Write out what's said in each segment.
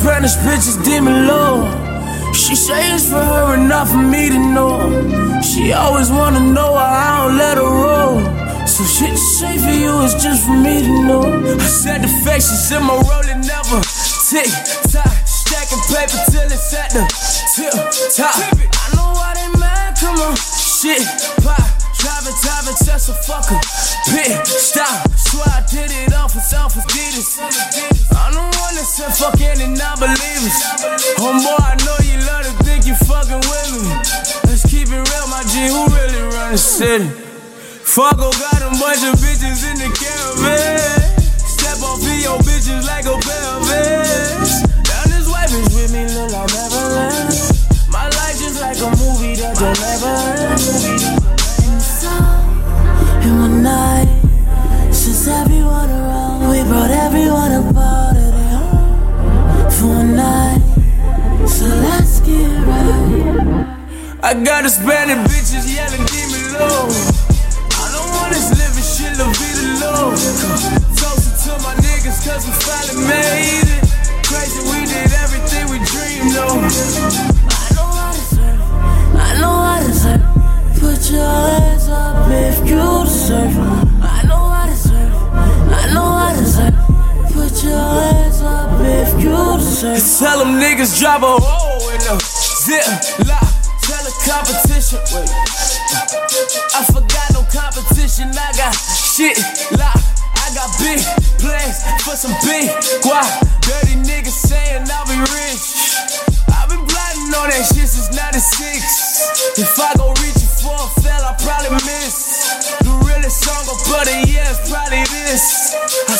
Spanish bitches demon low. She say it's for her and not for me to know. She always wanna know why I don't let her roll. So shit to say for you is just for me to know. I said the faces in my rolling never tick tock, stacking paper till it's at the tip top. I know why they mad, come on, shit pop. Driving, driving, just a fucker. Pit, stop. Swear I did it all for self Adidas. I'm the one that said fuck any non-believers. Homeboy, I know you love to think you fucking with me. Let's keep it real, my G. Who really run the city? Fucko got a bunch of bitches in the caravan. Step off of your bitches like a I got Hispanic bitches yelling, give me low. For some big guap. Dirty niggas saying I'll be rich. I've been plotting on that shit since 96. If I go reach it for a fell, I probably miss. The realest song of butter, yeah, it's probably this. I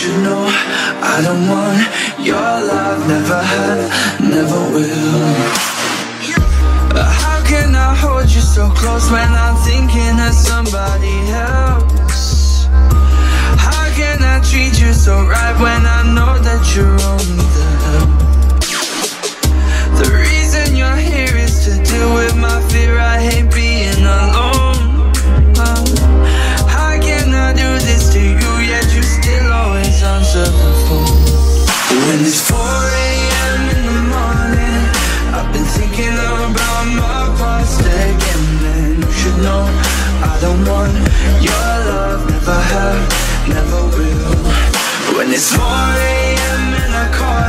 should know I don't want your love, never have, never will. How can I hold you so close when I'm thinking of somebody else? How can I treat you so right when I know that you're only the help? The reason you're here is to deal with my fear. I hate being alone. 4 a.m. and I call.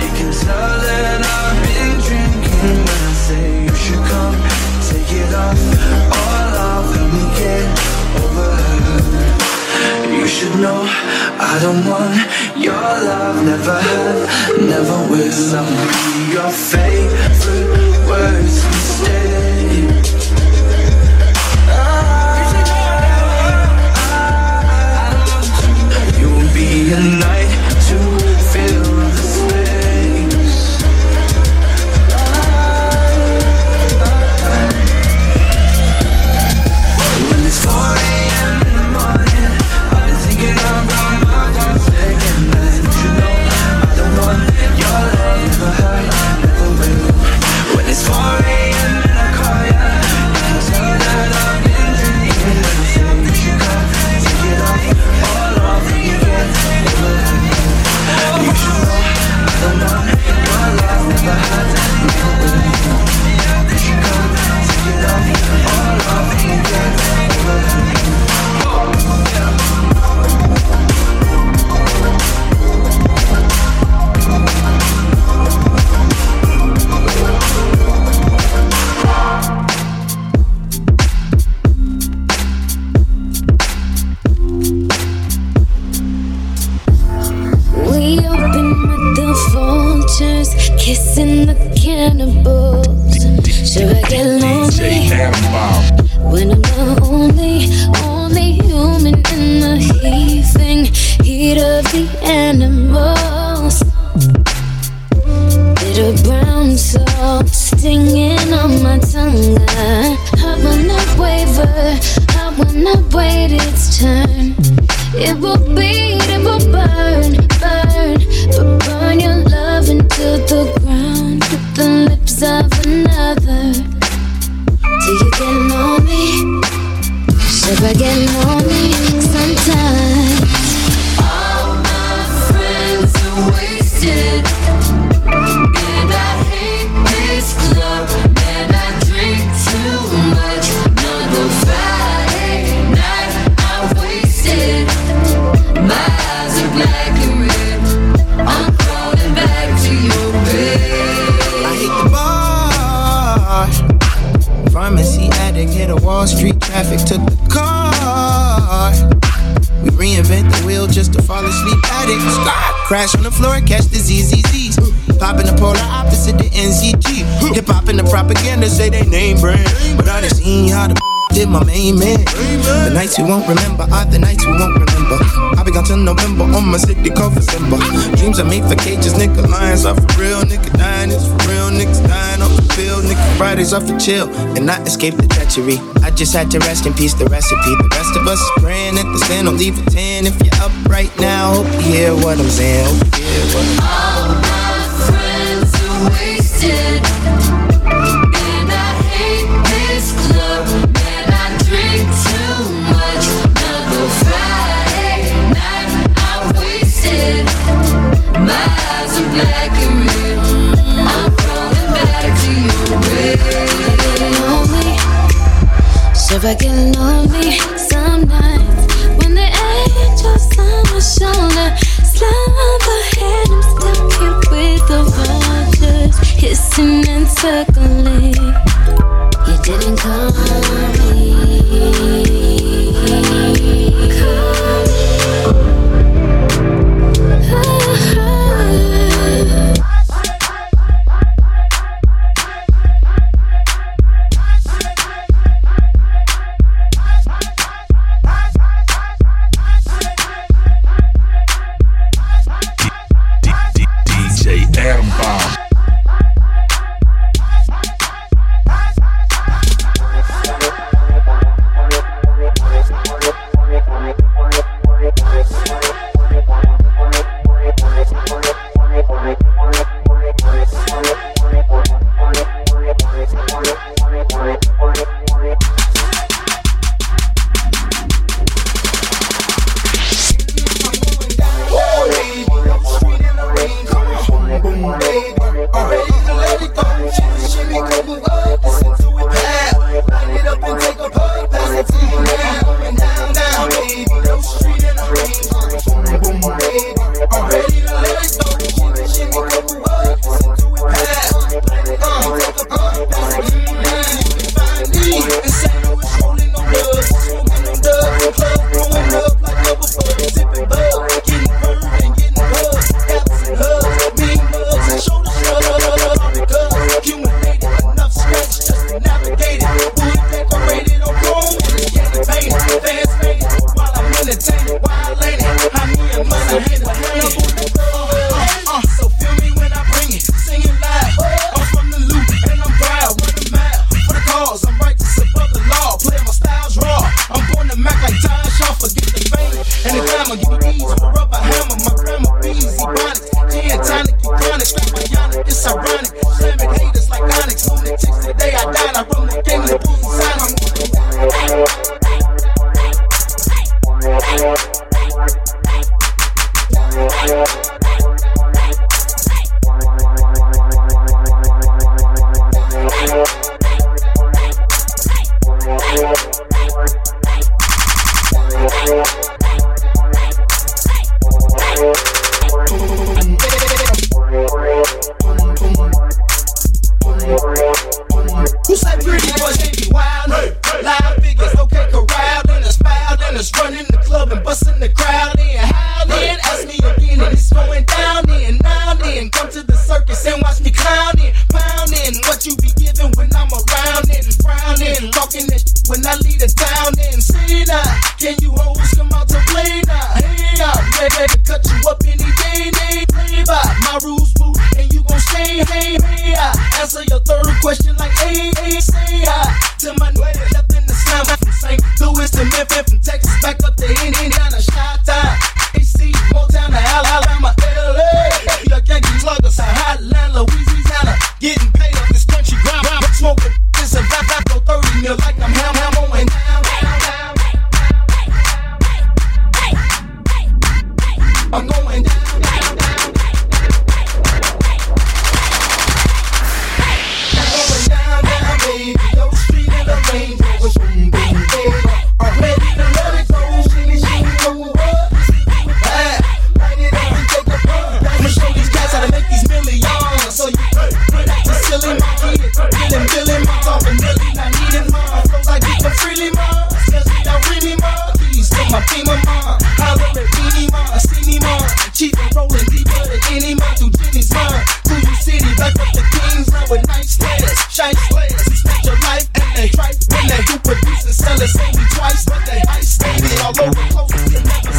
You can tell that I've been drinking when I say you should come take it off. All off, get over. You should know I don't want your love, never have, never will. I be your favorite words instead. You'll not wait its turn. It will bleed, Crash on the floor, catch the ZZZs. Popping the polar opposite the NZG. Hip hop and the propaganda say they name brand. But I done seen how the did my main man. The nights you won't remember are the nights you won't remember. I'll be gone till November on my city called December. Dreams are made for cages, nigga. Lions are for real, nigga. Dying is for real, niggas dying off the field, nigga. Fridays off the chill and not escape the treachery. I just had to rest in peace, the recipe. The rest of us is praying at the stand, don't leave a 10. If you're up right now, hope you hear what I'm saying. Hope you hear what I'm All my friends are wasted, I get lonely some nights when the angels on my shoulder slumber head? I'm stuck here with the vultures hissing and circling. You didn't call to my niggas up in the slum. From St. Louis to Memphis, from Texas back up to Indiana.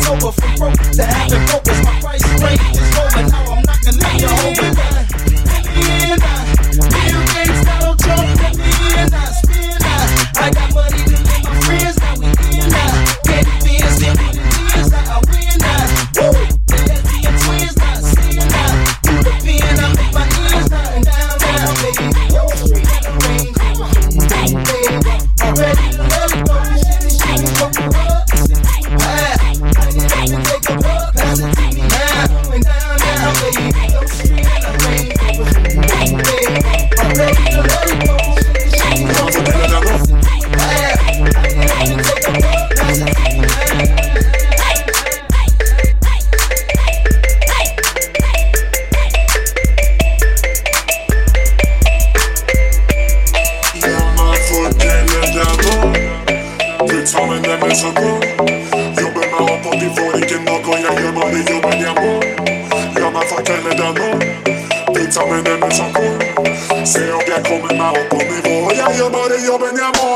Sober from broke to litt sammen mens han kom. Se om jeg kommer meg opp på nivå. Jeg gjør bare jobben jeg må.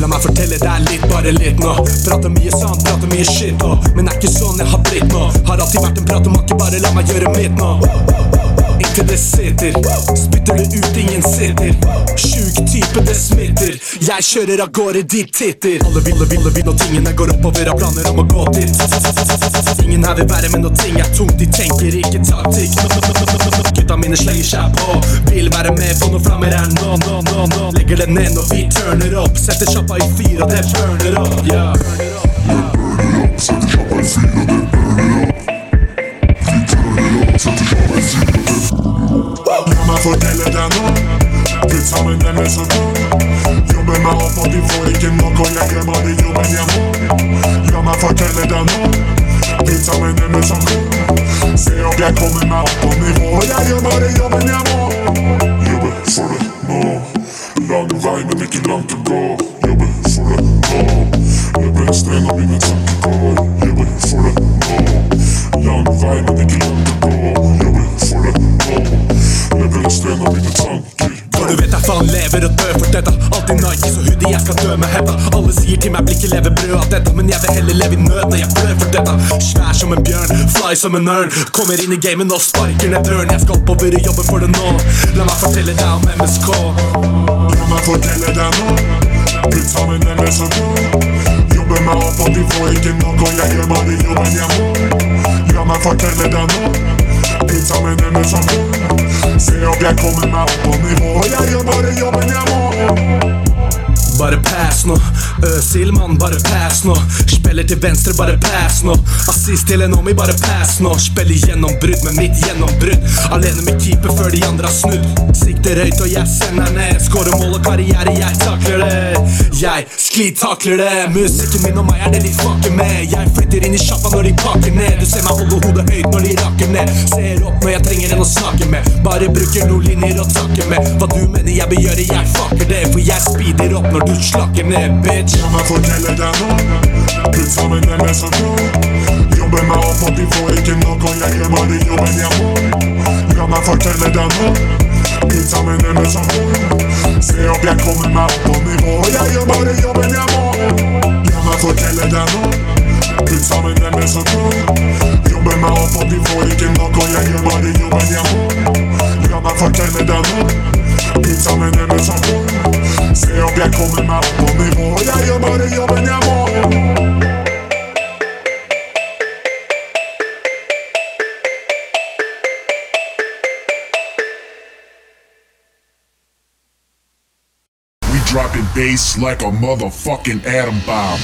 La meg fortelle deg litt, bare litt nå. Prater mye sant, prater mye shit nå. Men er ikke sånn jeg har blitt nå. Har alltid vært en pratemakke, bare la meg gjøre mitt nå. Inntil det sitter. Spytter det ut, ingen sitter. 20 kjører av gårde dit titter. Alle ville, ville, vil når tingene går oppover, har planer om å gå dit. Ingen her vil være med når ting er tungt, de tenker ikke taktikk. Gutta mine slenger seg på, vil være med på når flammer er nå, nå, nå, nå. Legger det ned når vi turner opp, setter sjappa i fyr, og det burner opp. Yeah. Setter sjappa i fyr, det burner opp. Vi turner opp, setter sjappa i fyr, det La meg fortelle deg nå, sammen den med så god. Jobber meg opp, og de får ikke nok, og jeg glemmer de jobben jeg må. La meg fortelle deg nå, pizza med denne som god. Se om jeg kommer meg opp på nivå, og jeg gjør bare jobben må. Jobbe for det nå. Lang vei, men ikke langt å gå. Alltid så hoodie, jeg skal dø med hetta. Alle sier til meg blir ikke leve brød av dette, men jeg vil heller leve i nød når jeg blør for dette. Svær som en bjørn, fly som en ørn. Kommer inn i gamet og sparker ned døren. Jeg skal oppover og jobbe for det nå. La meg fortelle deg om MSK. La meg fortelle deg nå. Blitt sammen med MSK. Jobber meg opp, og de får ikke nok, og jeg gjør bare jobben jeg må. La meg fortelle deg nå. Sammen med MSK. Se opp, jeg kommer meg opp på nivå. Jeg gjør bare jobben jeg må. Bare pass nå. Øsil, mann, bare pass nå. Spiller til venstre, bare pass nå. Assist til en homie, bare pass nå. Spiller gjennombrudd med mitt gjennombrudd. Alene med keeper før de andre har snudd. Sikter høyt og jeg sender ned. Skårer mål og karriere, jeg takler det. Jeg sklitakler det. Musikken min og meg er det de fucker med. Jeg flytter inn i sjappa når de pakker ned. Du meg holde hodet høyt når de rakker ned. Ser opp når jeg trenger en å snakke med. Bare bruker noen linjer å takke med. Hva du mener jeg bør gjøre, jeg fucker det. For jeg speeder opp når du slakker ned, bitch. La meg fortelle deg nå. Putt sammen med så god. Jobber meg opp og de får ikke nok, og jeg gjør bare jobben jeg må. La meg fortelle deg nå. Putt sammen med så god. Se opp, jeg kommer meg opp på nivå, og jeg gjør bare jobben jeg må. La meg fortelle deg nå. Putt sammen det med så god. Jobber meg opp og de får ikke nok, og jeg gjør bare jobben jeg må. La meg fortelle deg nå. Putt sammen det med så god. Se opp, jeg kommer meg opp på nivå, og jeg gjør bare jobben jeg må. We dropping bass like a motherfucking atom bomb.